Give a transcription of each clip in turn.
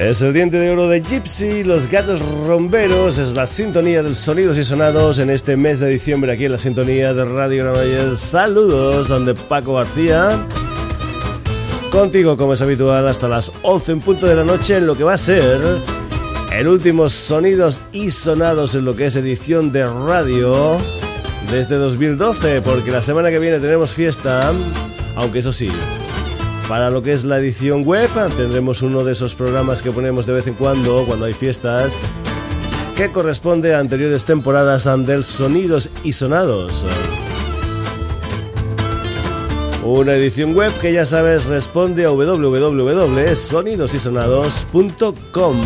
Es el diente de oro de Gypsy, los gatos romberos, es la sintonía de sonidos y sonados en este mes de diciembre aquí en la sintonía de Radio Granollers. Saludos, donde Paco García. Contigo, como es habitual, hasta las 11 en punto de la noche en lo que va a ser el último sonidos y sonados en lo que es edición de radio desde 2012, porque la semana que viene tenemos fiesta, aunque eso sí, para lo que es la edición web tendremos uno de esos programas que ponemos de vez en cuando cuando hay fiestas que corresponde a anteriores temporadas del Sonidos y Sonados. Una edición web que ya sabes responde a www.sonidosysonados.com.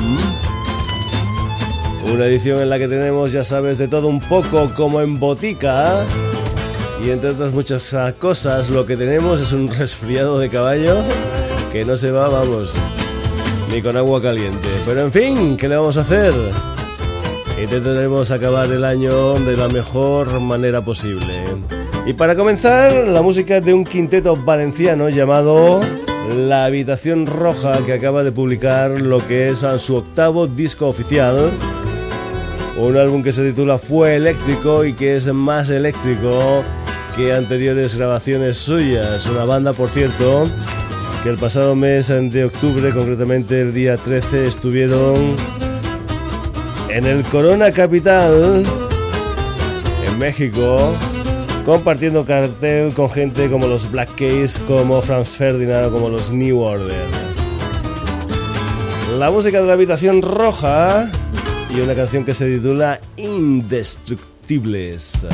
Una edición en la que tenemos, ya sabes, de todo un poco como en botica y entre otras muchas cosas, lo que tenemos es un resfriado de caballo que no se va, vamos, ni con agua caliente. Pero en fin, ¿qué le vamos a hacer? Intentaremos acabar el año de la mejor manera posible. Y para comenzar, la música de un quinteto valenciano llamado La Habitación Roja, que acaba de publicar lo que es su octavo disco oficial. Un álbum que se titula Fue Eléctrico y que es más eléctrico que anteriores grabaciones suyas. Una banda, por cierto, que el pasado mes de octubre, concretamente el día 13, estuvieron en el Corona Capital, en México, compartiendo cartel con gente como los Black Case, como Franz Ferdinand como los New Order. La música de la habitación roja y una canción que se titula Indestructibles.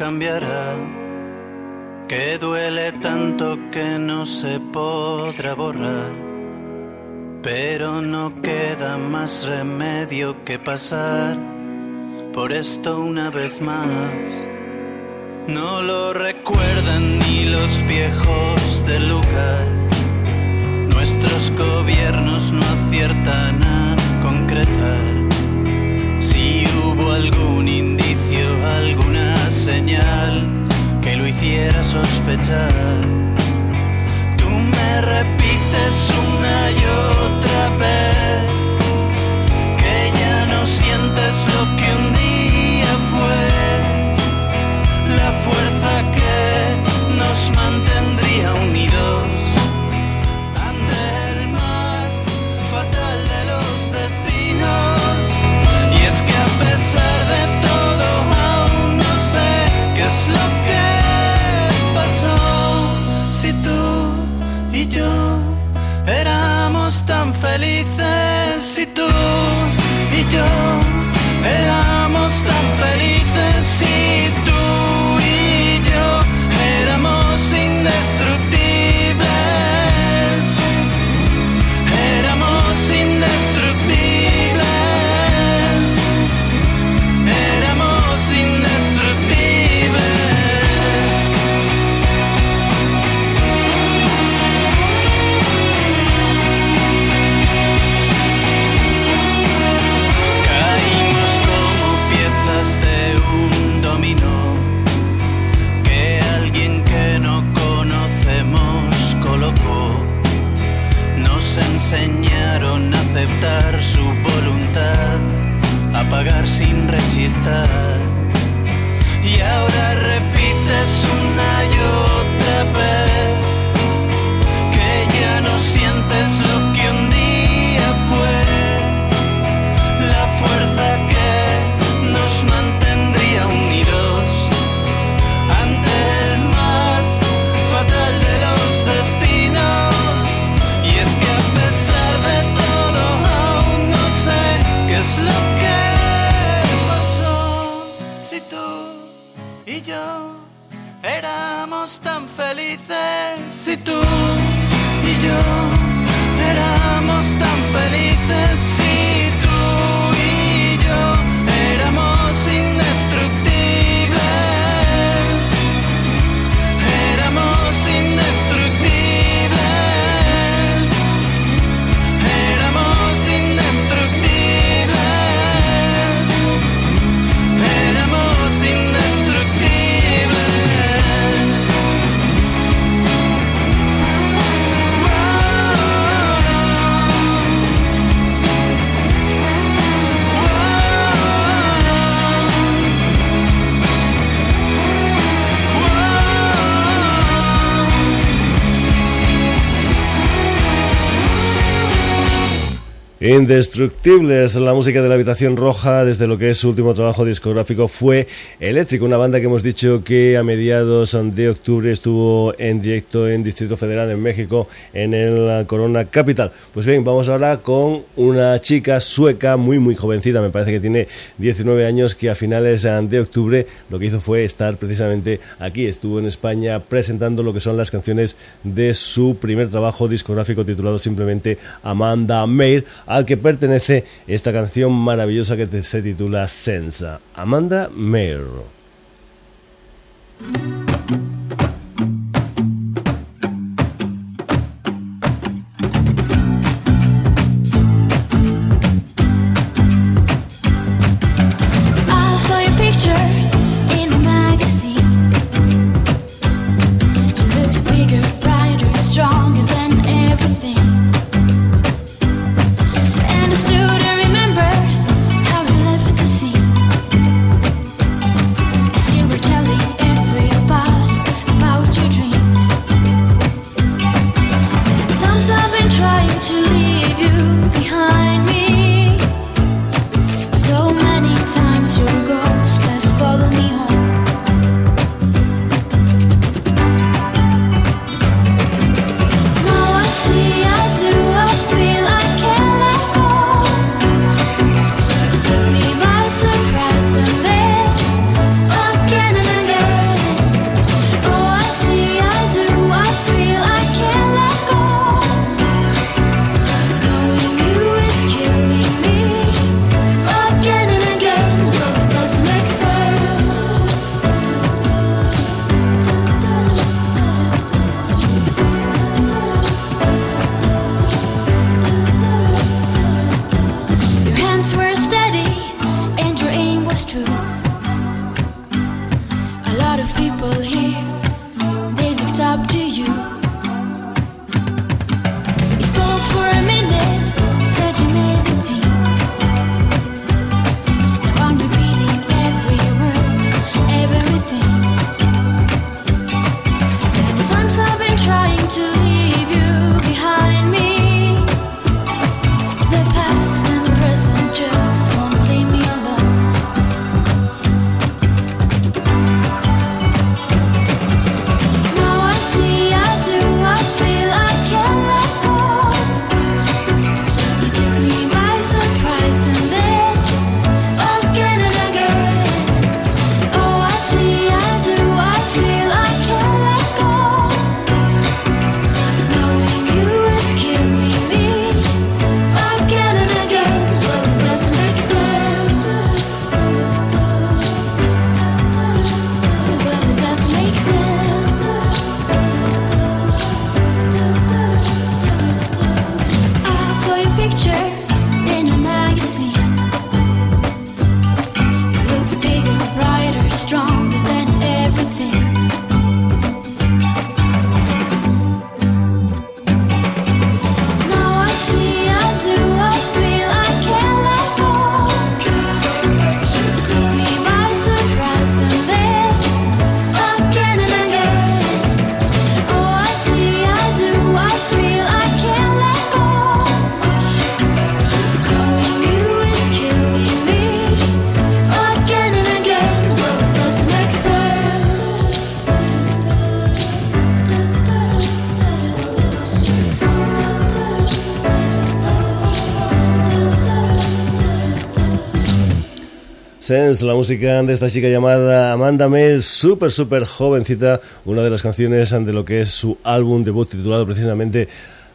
Cambiará, que duele tanto que no se podrá borrar, pero no queda más remedio que pasar por esto una vez más. No lo recuerdan ni los viejos del lugar, nuestros gobiernos no aciertan a concretar. Hubo algún señal que lo hiciera sospechar. Tú me repites una y otra vez que ya no sientes lo que felices Indestructibles, la música de la habitación roja desde lo que es su último trabajo discográfico fue Eléctrico, una banda que hemos dicho que a mediados de octubre estuvo en directo en Distrito Federal en México en el Corona Capital. Pues bien, vamos ahora con una chica sueca muy muy jovencita, me parece que tiene 19 años, que a finales de octubre lo que hizo fue estar precisamente aquí, estuvo en España presentando lo que son las canciones de su primer trabajo discográfico titulado simplemente Amanda Mayer al que pertenece esta canción maravillosa que se titula Sensa. Amanda Mayer. La música de esta chica llamada Amanda Mail, súper, súper jovencita, una de las canciones de lo que es su álbum debut titulado precisamente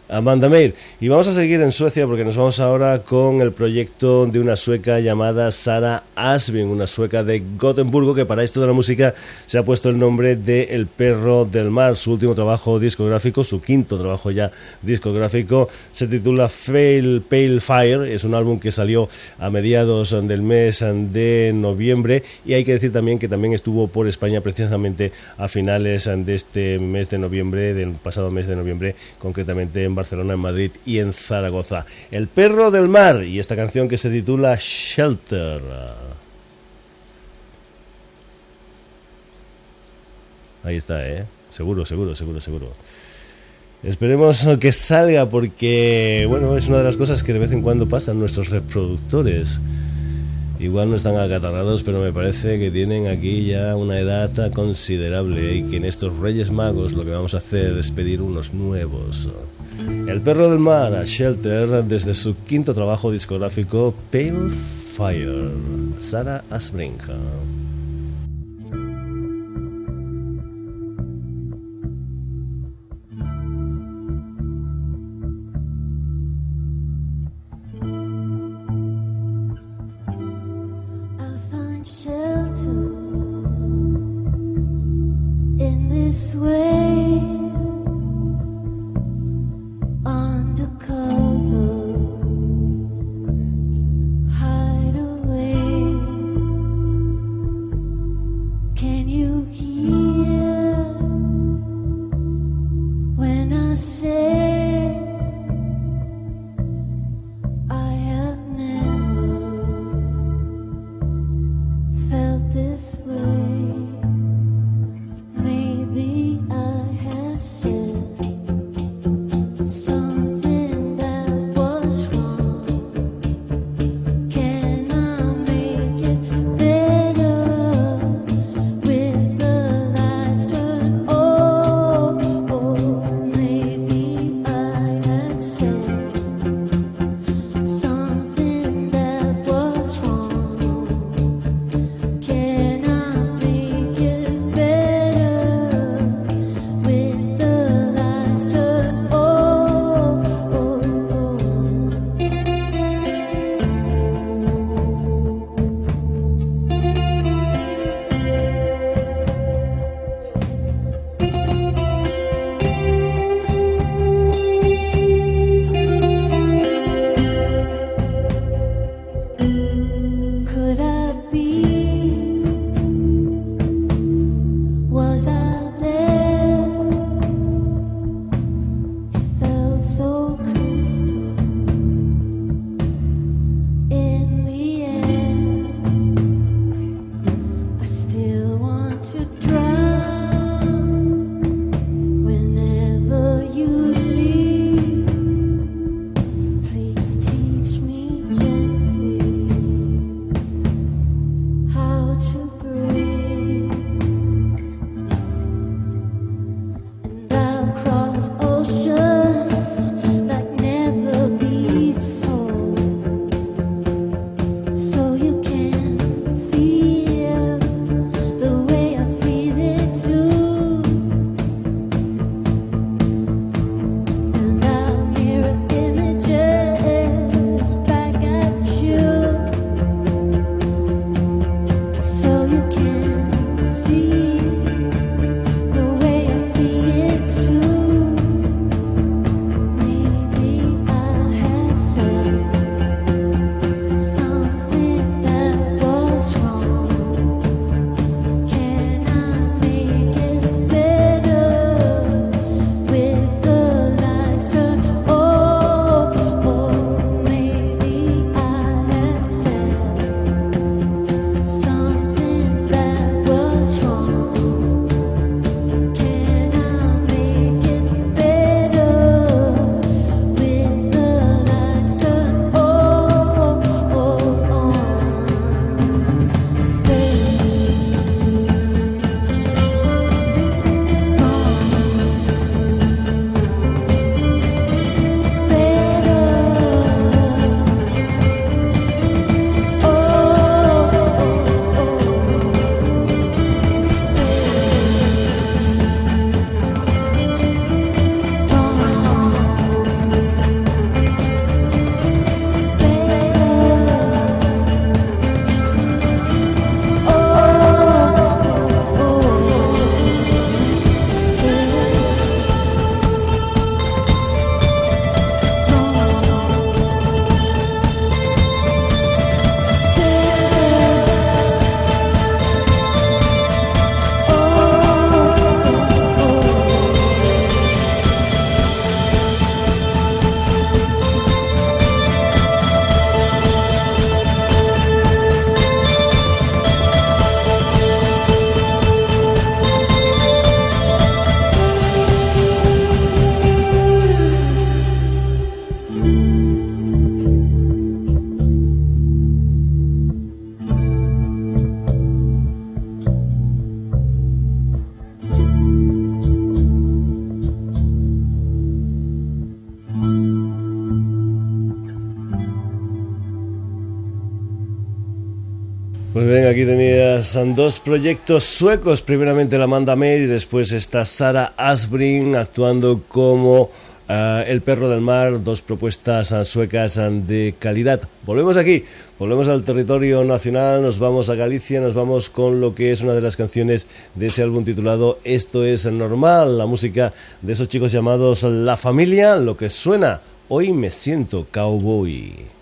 Amanda Meir. Y vamos a seguir en Suecia porque nos vamos ahora con el proyecto de una sueca llamada Sara Asbin, una sueca de Gotemburgo que para esto de la música se ha puesto el nombre de El perro del mar. Su último trabajo discográfico, su quinto trabajo ya discográfico, se titula Fail Pale Fire. Es un álbum que salió a mediados del mes de noviembre y hay que decir también que también estuvo por España precisamente a finales de este mes de noviembre, del pasado mes de noviembre, concretamente en Barcelona, en Madrid y en Zaragoza. El perro del mar y esta canción que se titula Shelter. Ahí está, ¿eh? Seguro, seguro, seguro, seguro. Esperemos que salga porque, bueno, es una de las cosas que de vez en cuando pasan nuestros reproductores. Igual no están acatarrados, pero me parece que tienen aquí ya una edad considerable y que en estos Reyes Magos lo que vamos a hacer es pedir unos nuevos. El perro del mar, a Shelter, desde su quinto trabajo discográfico, Pale Fire, Sara Asbrinja. Tenías dos proyectos suecos, primeramente la Amanda May y después está Sara Asbrin actuando como eh, El perro del mar, dos propuestas suecas de calidad. Volvemos aquí, volvemos al territorio nacional, nos vamos a Galicia, nos vamos con lo que es una de las canciones de ese álbum titulado Esto es normal, la música de esos chicos llamados La Familia, lo que suena, hoy me siento cowboy.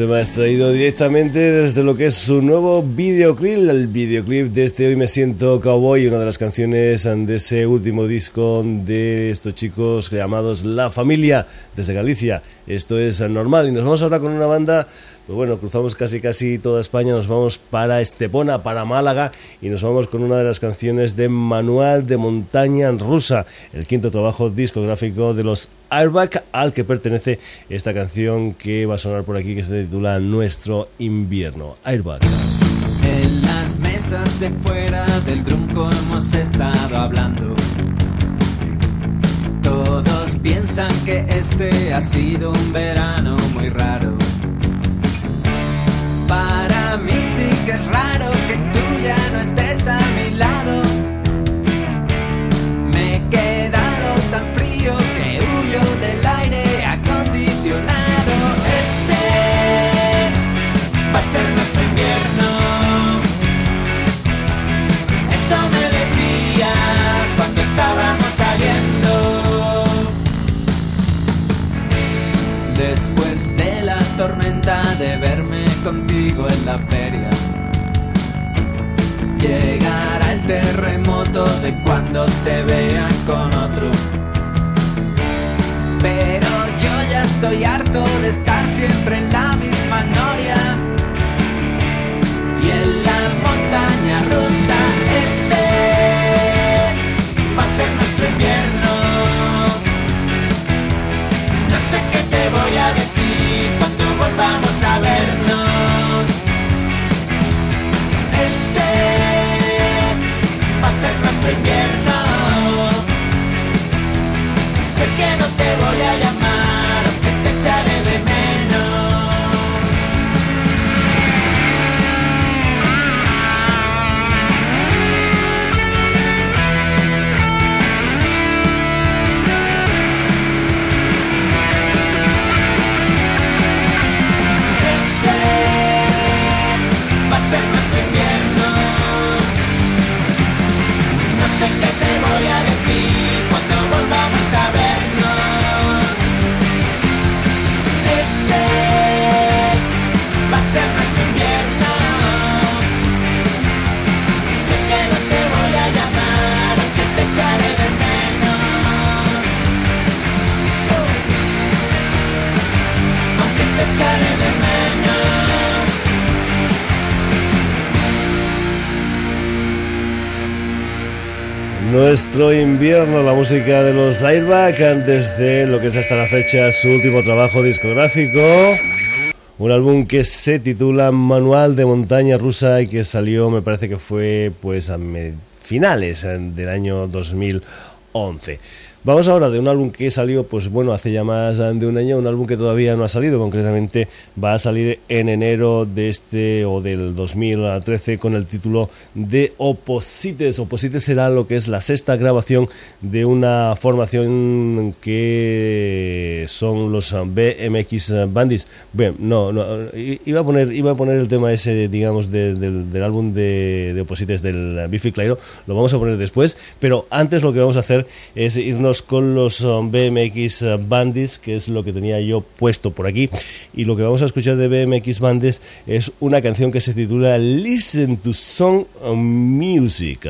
Tema extraído directamente desde lo que es su nuevo videoclip, el videoclip de este Hoy Me Siento Cowboy, una de las canciones de ese último disco de estos chicos llamados La Familia desde Galicia. Esto es normal y nos vamos ahora con una banda pues bueno, cruzamos casi casi toda España, nos vamos para Estepona, para Málaga y nos vamos con una de las canciones de Manual de Montaña Rusa, el quinto trabajo discográfico de los Airbag al que pertenece esta canción que va a sonar por aquí que se titula Nuestro invierno. Airbag. En las mesas de fuera del trunco hemos estado hablando. Todos piensan que este ha sido un verano muy raro. Para mí sí que es raro que tú ya no estés a mi lado. Me he quedado tan frío que huyo del aire acondicionado. Este va a ser nuestro invierno. Eso me decías cuando estábamos saliendo. Tormenta de verme contigo en la feria. Llegará el terremoto de cuando te vean con otro. Pero yo ya estoy harto de estar siempre en la misma noria. Y en la montaña rusa este va a ser nuestro invierno. No sé qué te voy a decir volvamos a vernos. Este va a ser nuestro invierno. Sé que no te voy a llamar, aunque te echaré Nuestro invierno, la música de los Airbag, desde lo que es hasta la fecha su último trabajo discográfico. Un álbum que se titula Manual de Montaña Rusa y que salió, me parece que fue pues a finales eh, del año 2011. Vamos ahora de un álbum que salió, pues bueno, hace ya más de un año, un álbum que todavía no ha salido, concretamente va a salir en enero de este o del 2013 con el título de Oposites. Oposites será lo que es la sexta grabación de una formación que son los BMX Bandits. Bien, no, no, iba a poner, iba a poner el tema ese, digamos, de- del, del álbum de, de Oposites del Biffy Clyro, lo vamos a poner después, pero antes lo que vamos a hacer es irnos con los um, BMX Bandits, que es lo que tenía yo puesto por aquí, y lo que vamos a escuchar de BMX Bandits es una canción que se titula Listen to Song Music.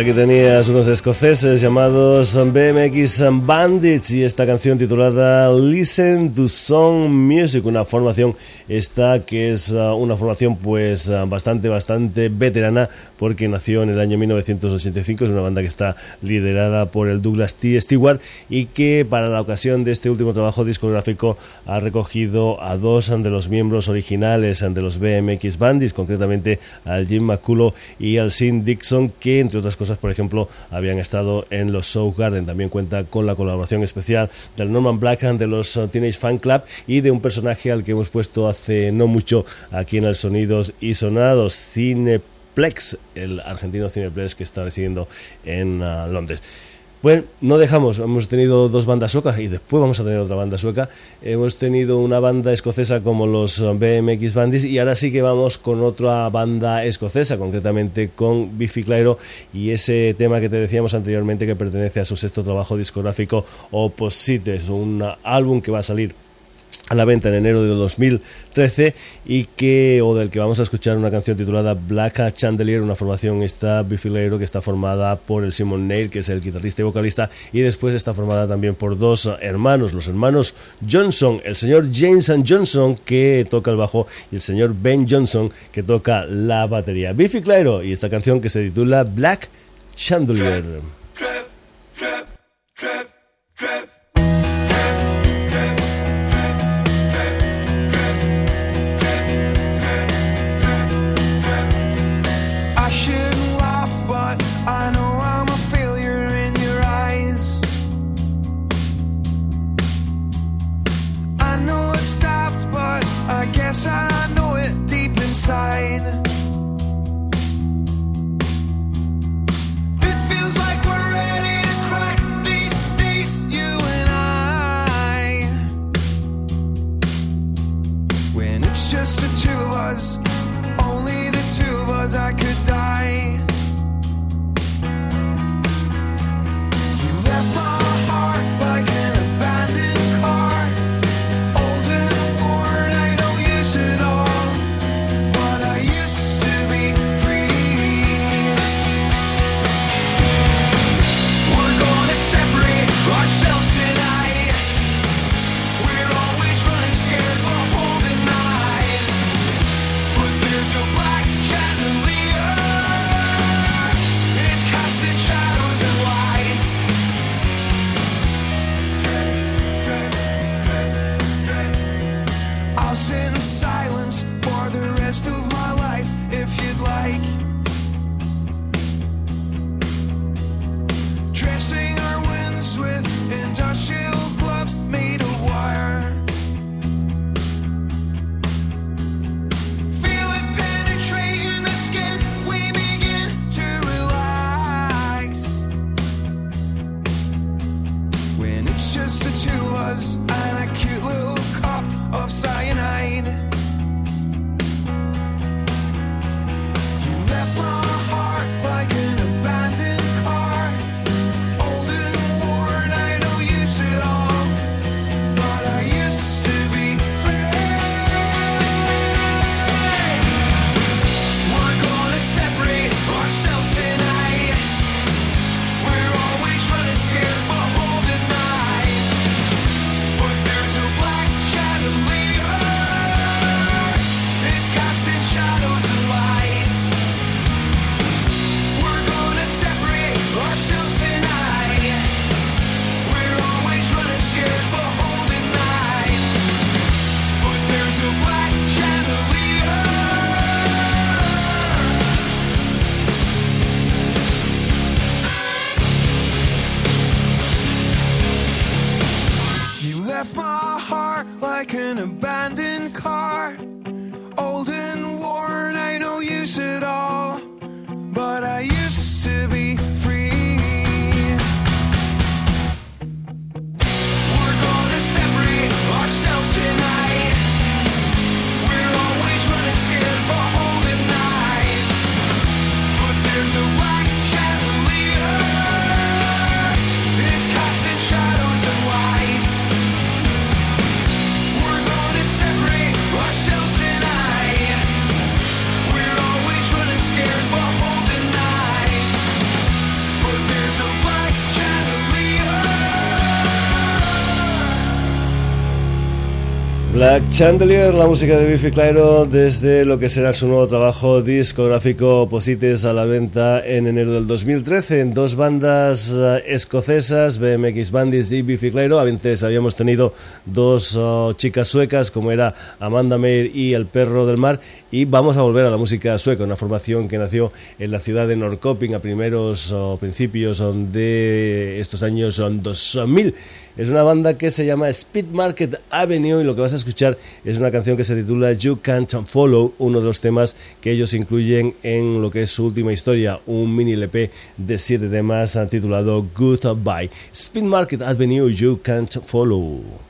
Aquí tenías unos escoceses llamados BMX Bandits y esta canción titulada Listen to Song Music, una formación esta que es uh, una formación pues uh, bastante bastante veterana porque nació en el año 1985, es una banda que está liderada por el Douglas T. Stewart y que para la ocasión de este último trabajo discográfico ha recogido a dos de los miembros originales de los BMX Bandits, concretamente al Jim McCullough y al Sin Dixon que entre otras cosas, por ejemplo, habían estado en los Show Garden. También cuenta con la colaboración especial del Norman Blackhand de los uh, Teenage Fan Club y de un personaje al que hemos puesto hace no mucho aquí en el Sonidos y Sonados, Cineplex, el argentino Cineplex que está residiendo en uh, Londres. Bueno, no dejamos, hemos tenido dos bandas suecas y después vamos a tener otra banda sueca. Hemos tenido una banda escocesa como los BMX Bandits y ahora sí que vamos con otra banda escocesa, concretamente con Biffy Clyro y ese tema que te decíamos anteriormente que pertenece a su sexto trabajo discográfico Opposites, un álbum que va a salir a la venta en enero de 2013 y que o del que vamos a escuchar una canción titulada Black Chandelier, una formación esta bifilero que está formada por el Simon Neil, que es el guitarrista y vocalista, y después está formada también por dos hermanos, los hermanos Johnson, el señor James Johnson que toca el bajo y el señor Ben Johnson que toca la batería. Biffy Clyro y esta canción que se titula Black Chandelier. just that you was an acute little cop of cyanide. Chandelier, la música de Biffy Clyro desde lo que será su nuevo trabajo discográfico Posites a la venta en enero del 2013 en dos bandas eh, escocesas, BMX Bandits y Biffy Clyro. Antes habíamos tenido dos oh, chicas suecas como era Amanda Meir y El Perro del Mar y vamos a volver a la música sueca, una formación que nació en la ciudad de Norrköping a primeros o principios de estos años son 2000. Es una banda que se llama Speed Market Avenue y lo que vas a escuchar es una canción que se titula You Can't Follow, uno de los temas que ellos incluyen en lo que es su última historia, un mini LP de siete temas titulado Goodbye. Speed Market Avenue, You Can't Follow.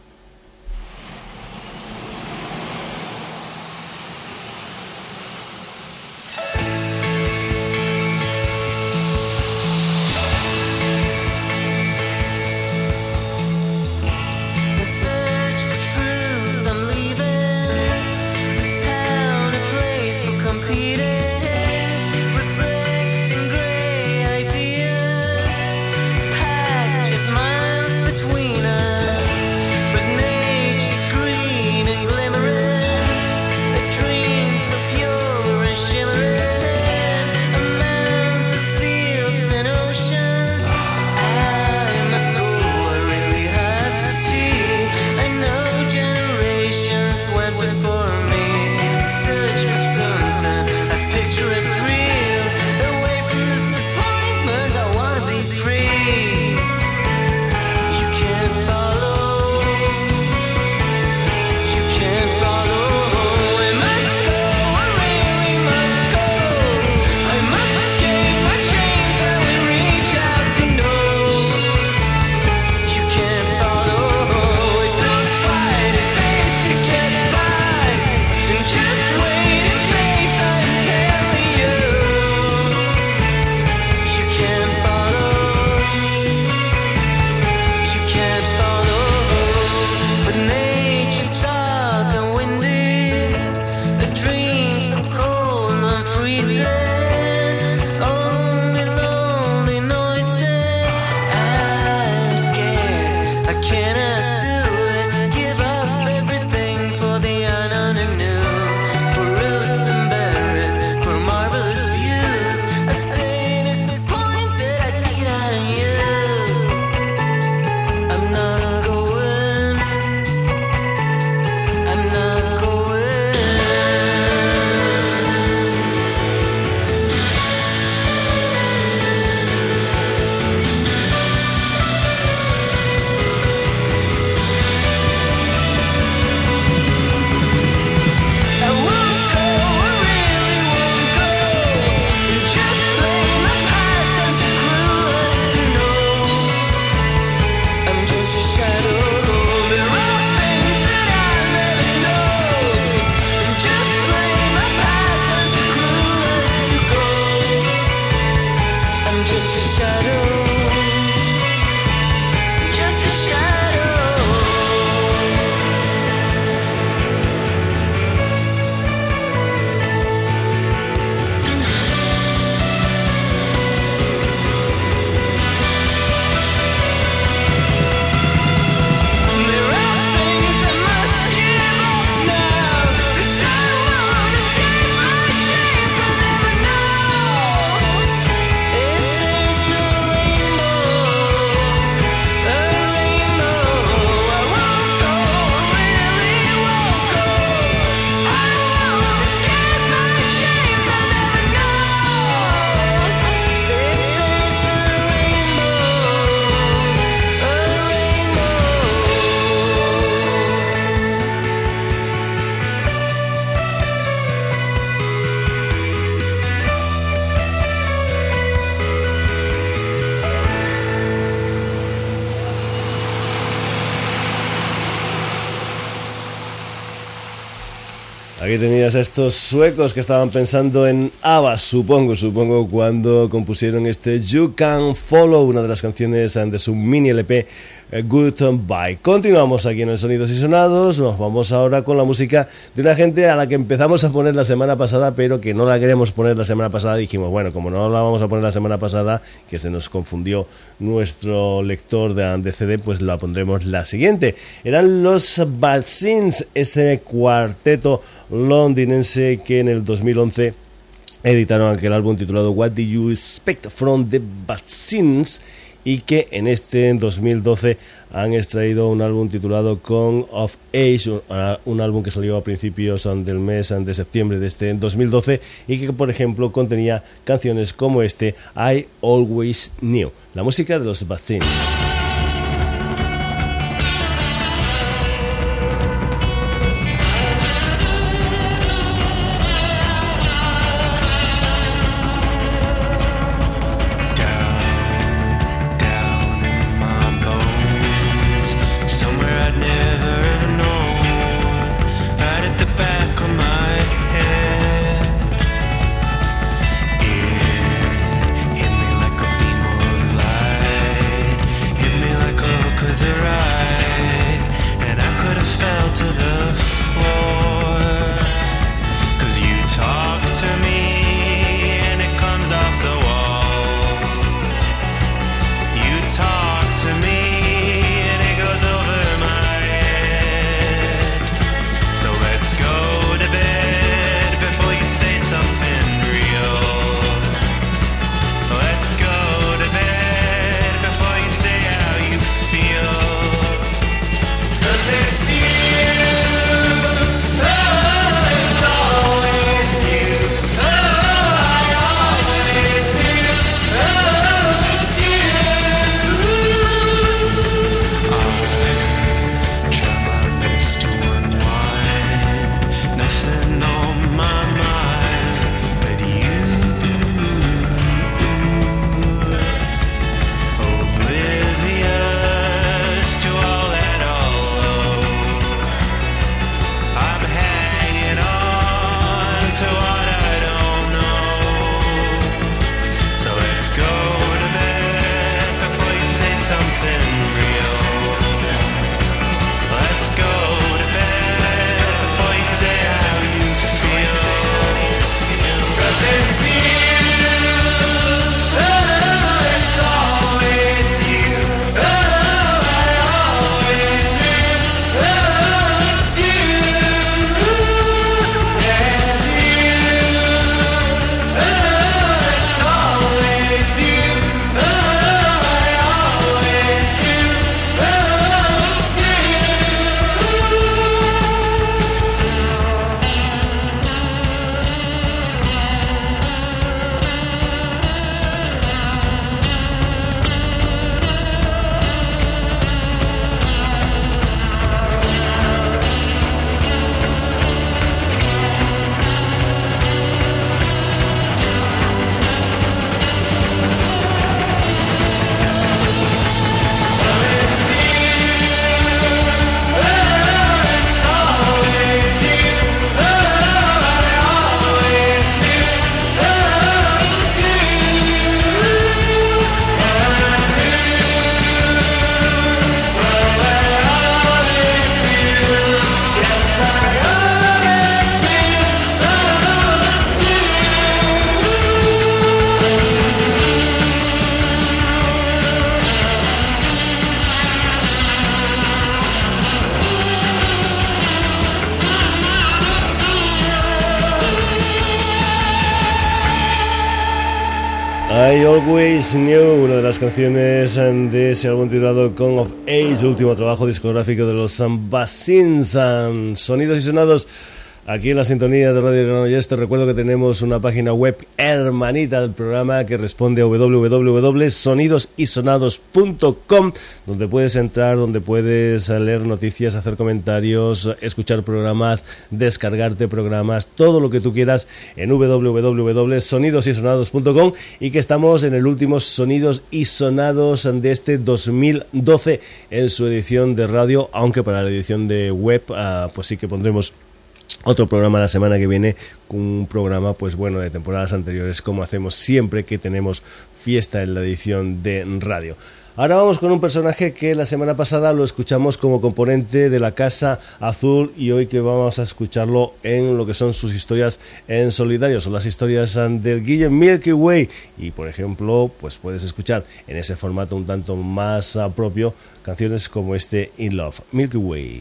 Aquí tenías a estos suecos que estaban pensando en ABBA, supongo, supongo, cuando compusieron este You Can Follow, una de las canciones de su mini LP Goodbye. Continuamos aquí en el Sonidos y Sonados, nos vamos ahora con la música de una gente a la que empezamos a poner la semana pasada, pero que no la queremos poner la semana pasada. Dijimos, bueno, como no la vamos a poner la semana pasada, que se nos confundió nuestro lector de, CD, pues la pondremos la siguiente. Eran los Bad Sins, ese cuarteto londinense que en el 2011 editaron aquel álbum titulado What Do You Expect from the Vaccines y que en este 2012 han extraído un álbum titulado Con of Age, un, un álbum que salió a principios del mes de septiembre de este 2012 y que por ejemplo contenía canciones como este I Always Knew, la música de los Vaccines. Una de las canciones de ese álbum titulado Con of Age, último trabajo discográfico de los Zambasins, sonidos y sonados. Aquí en la sintonía de Radio Granollers te recuerdo que tenemos una página web hermanita del programa que responde a www.sonidosysonados.com donde puedes entrar, donde puedes leer noticias, hacer comentarios, escuchar programas, descargarte programas, todo lo que tú quieras en www.sonidosysonados.com y que estamos en el último Sonidos y Sonados de este 2012 en su edición de radio, aunque para la edición de web ah, pues sí que pondremos otro programa la semana que viene, un programa pues bueno de temporadas anteriores como hacemos siempre que tenemos fiesta en la edición de radio. Ahora vamos con un personaje que la semana pasada lo escuchamos como componente de la Casa Azul y hoy que vamos a escucharlo en lo que son sus historias en solidario, son las historias del Guille Milky Way y por ejemplo pues puedes escuchar en ese formato un tanto más ah, propio canciones como este In Love, Milky Way.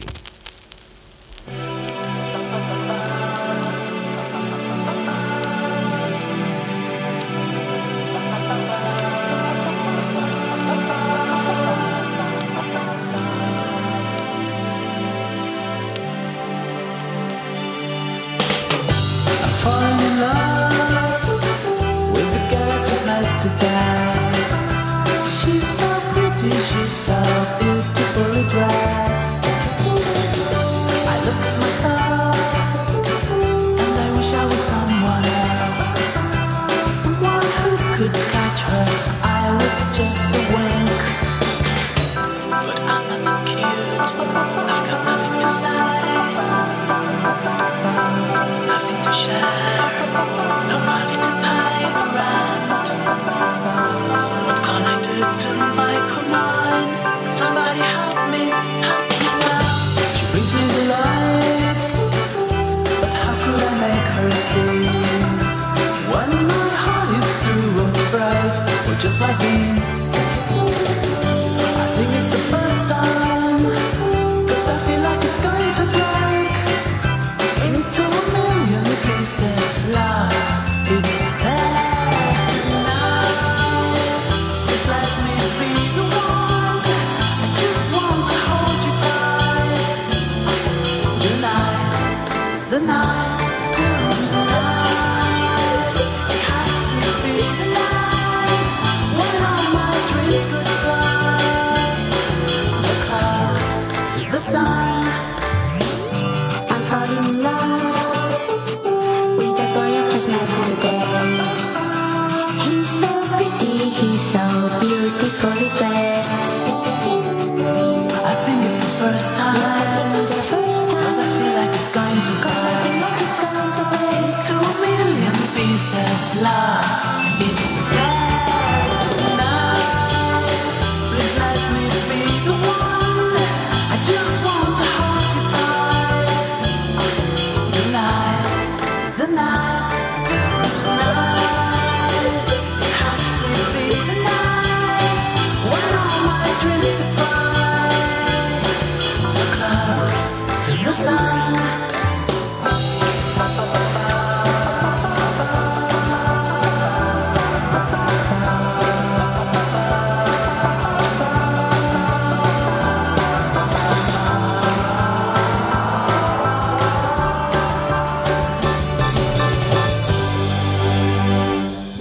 It's going to go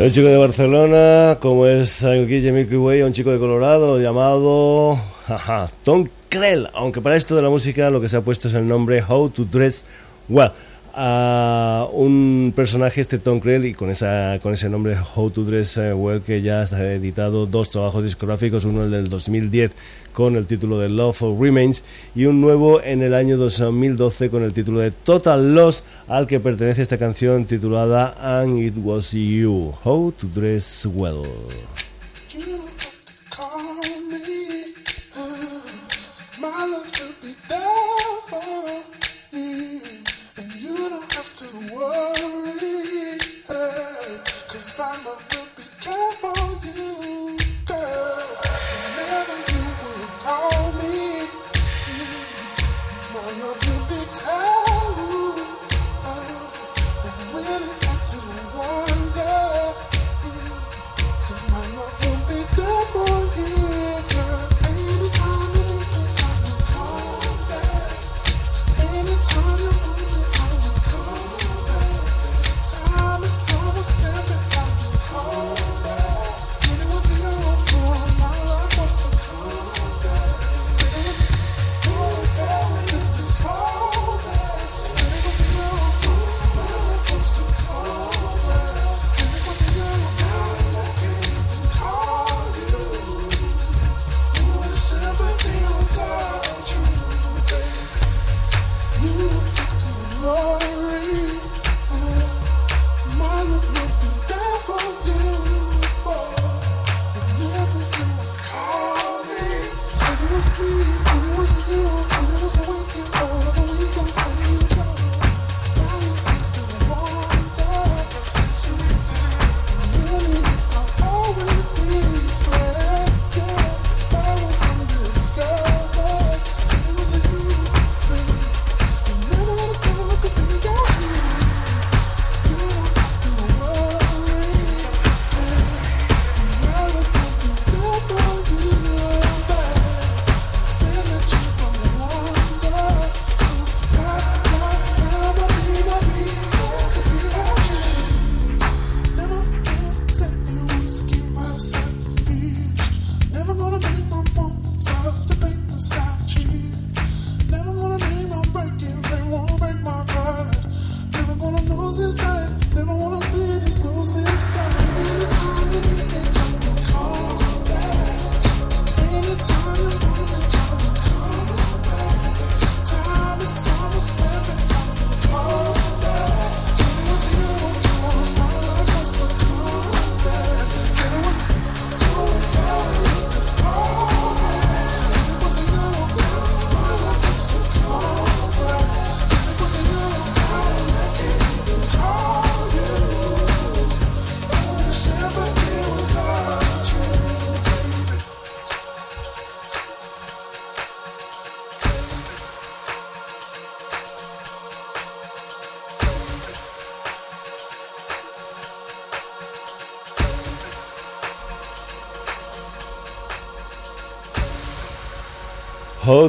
Un chico de Barcelona, como es el Guille Milky Way, un chico de Colorado llamado jaja, Tom Krell. Aunque para esto de la música lo que se ha puesto es el nombre How to Dress Well. A un personaje, este Tom Krell, y con, esa, con ese nombre How to Dress Well, que ya ha editado dos trabajos discográficos, uno el del 2010 con el título de Love Remains y un nuevo en el año 2012 con el título de Total Loss, al que pertenece esta canción titulada And It Was You, How to Dress Well.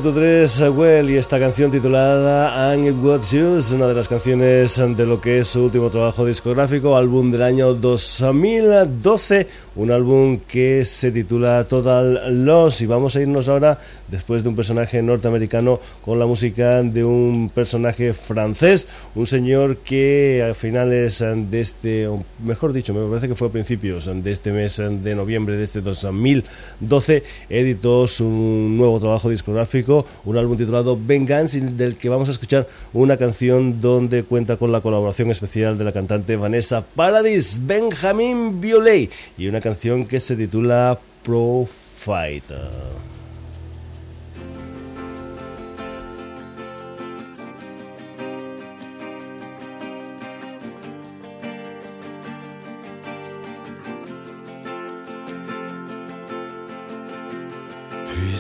How to Dress Well y esta canción titulada And It Was es una de las canciones de lo que es su último trabajo discográfico, álbum del año 2012, un álbum que se titula Total Loss. Y vamos a irnos ahora después de un personaje norteamericano con la música de un personaje francés, un señor que a finales de este, mejor dicho, me parece que fue a principios de este mes de noviembre de este 2012, editó su nuevo trabajo discográfico un álbum titulado Vengeance, del que vamos a escuchar una canción donde cuenta con la colaboración especial de la cantante Vanessa Paradis, Benjamin Violet, y una canción que se titula Pro Fighter.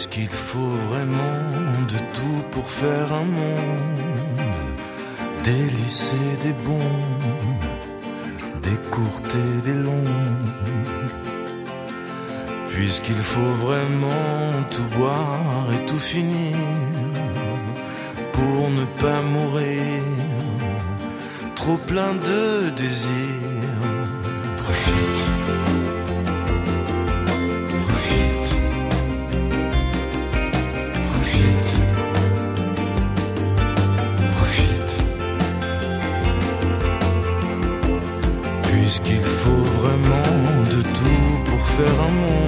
Puisqu'il faut vraiment de tout pour faire un monde, des des bombes, des courtes et des longues. Puisqu'il faut vraiment tout boire et tout finir pour ne pas mourir, trop plein de désirs. Profite. someone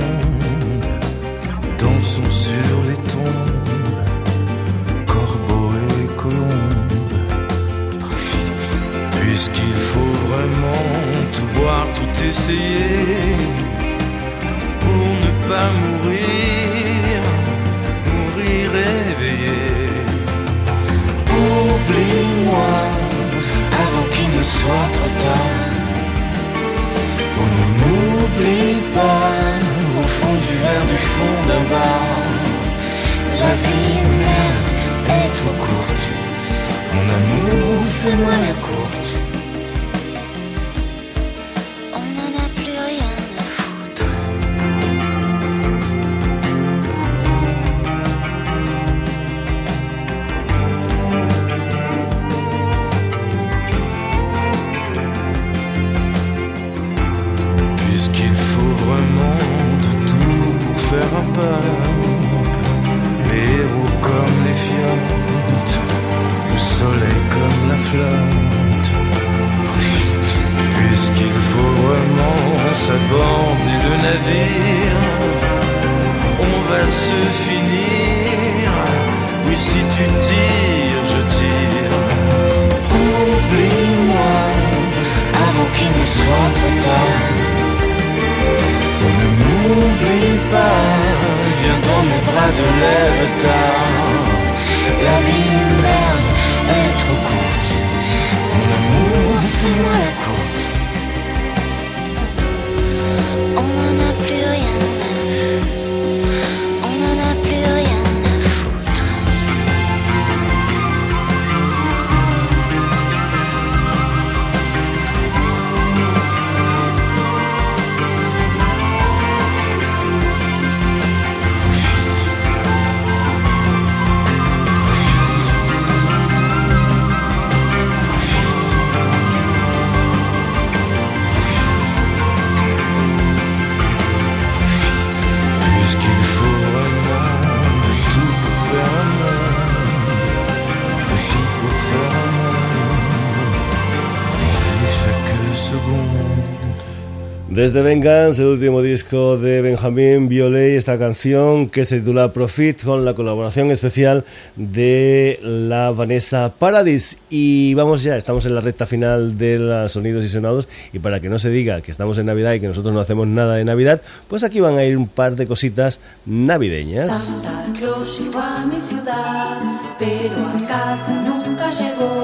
Desde Vengeance, el último disco de Benjamin Violet, esta canción que se titula Profit con la colaboración especial de la Vanessa Paradis. Y vamos ya, estamos en la recta final de los sonidos y sonados. Y para que no se diga que estamos en Navidad y que nosotros no hacemos nada de Navidad, pues aquí van a ir un par de cositas navideñas. Santa Claus llegó a mi ciudad, pero a casa nunca llegó.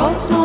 Por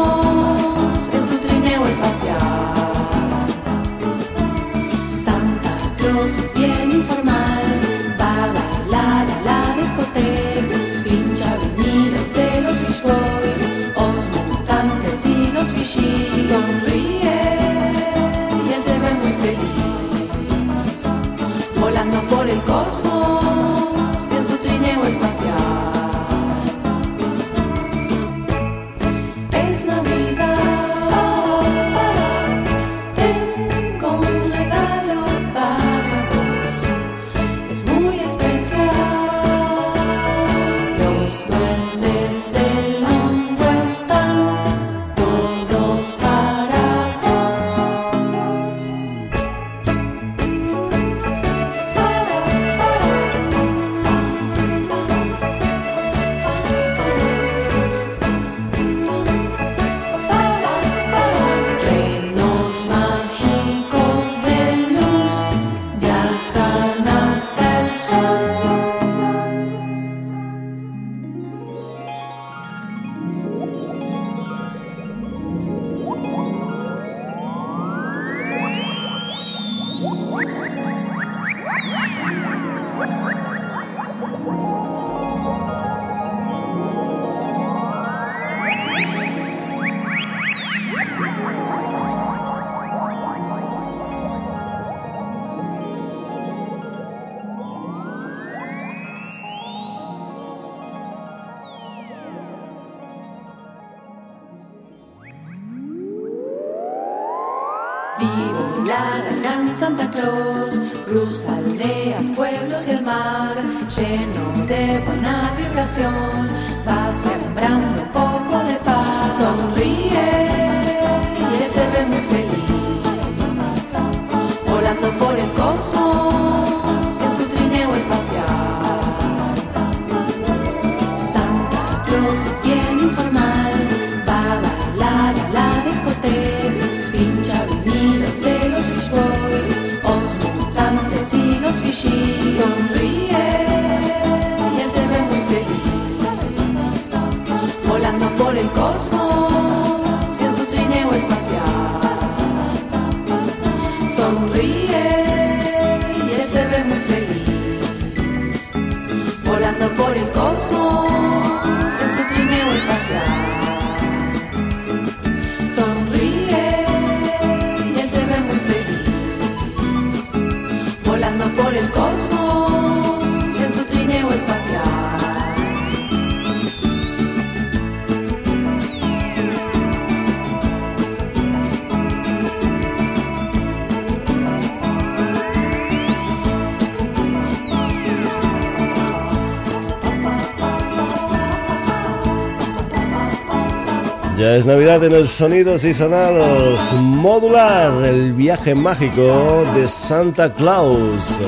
el cosmos en su espacial. Ya es Navidad en el Sonidos y Sonados. Modular, el viaje mágico de Santa Claus.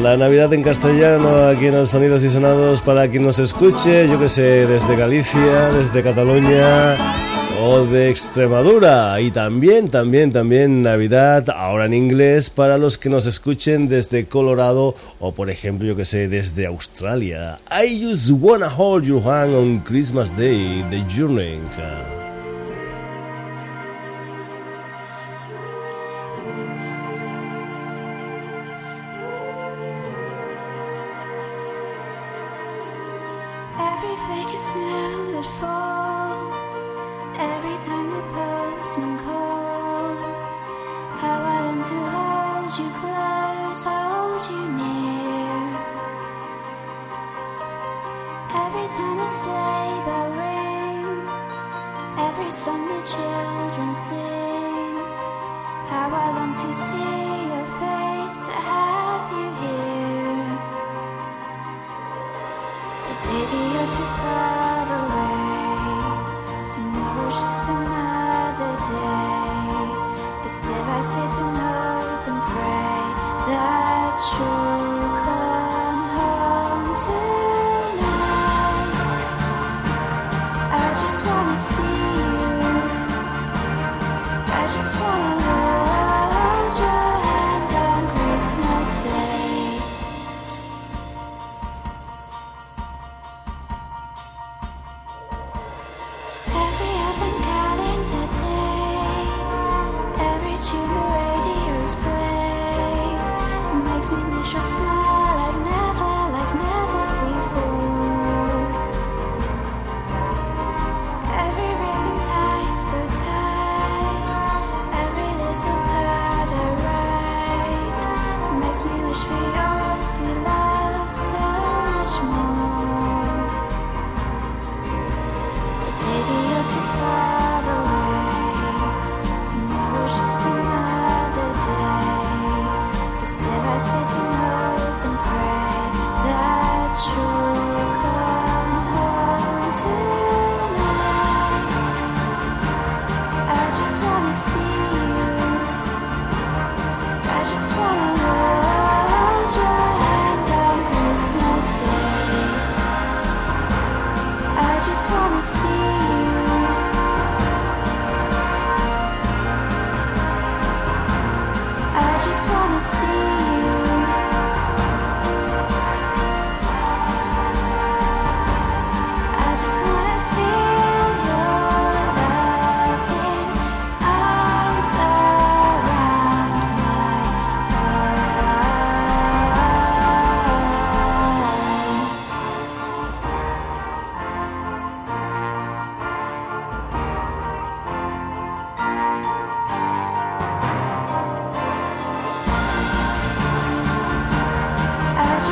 La Navidad en castellano aquí en el Sonidos y Sonados para quien nos escuche, yo que sé, desde Galicia, desde Cataluña o de Extremadura. Y también, también, también Navidad, ahora en inglés, para los que nos escuchen desde Colorado o, por ejemplo, yo que sé, desde Australia. I just wanna hold your hand on Christmas Day, The Journey. true.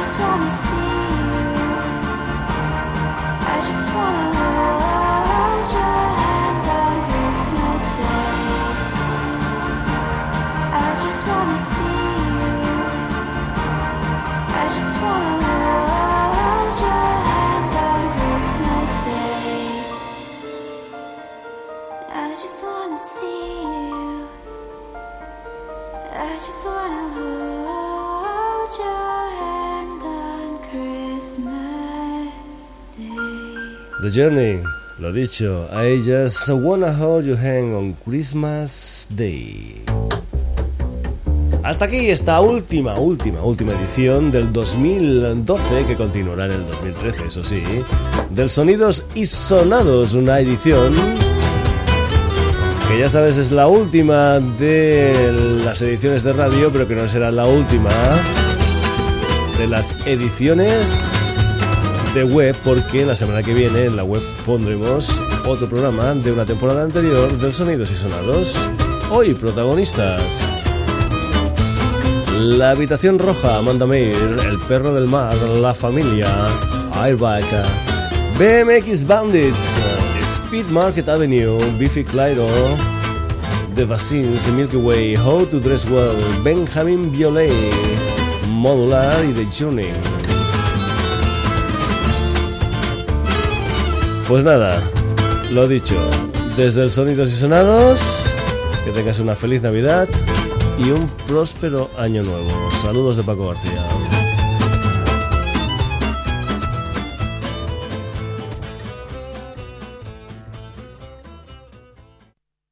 Just wanna see Journey, lo dicho, I just wanna hold your hand on Christmas Day. Hasta aquí esta última, última, última edición del 2012, que continuará en el 2013, eso sí, del Sonidos y Sonados, una edición que ya sabes es la última de las ediciones de radio, pero que no será la última de las ediciones de web porque la semana que viene en la web pondremos otro programa de una temporada anterior del Sonidos y Sonados. Hoy protagonistas. La habitación roja, Amanda Meir, El perro del mar, La familia, Airbag, BMX Bandits, Speed Market Avenue, Biffy Clyro, The Vaccines, Milky Way, How to Dress Well, Benjamin Violet, Modular y The Journey. Pues nada, lo dicho, desde el Sonidos y Sonados, que tengas una feliz Navidad y un próspero año nuevo. Saludos de Paco García.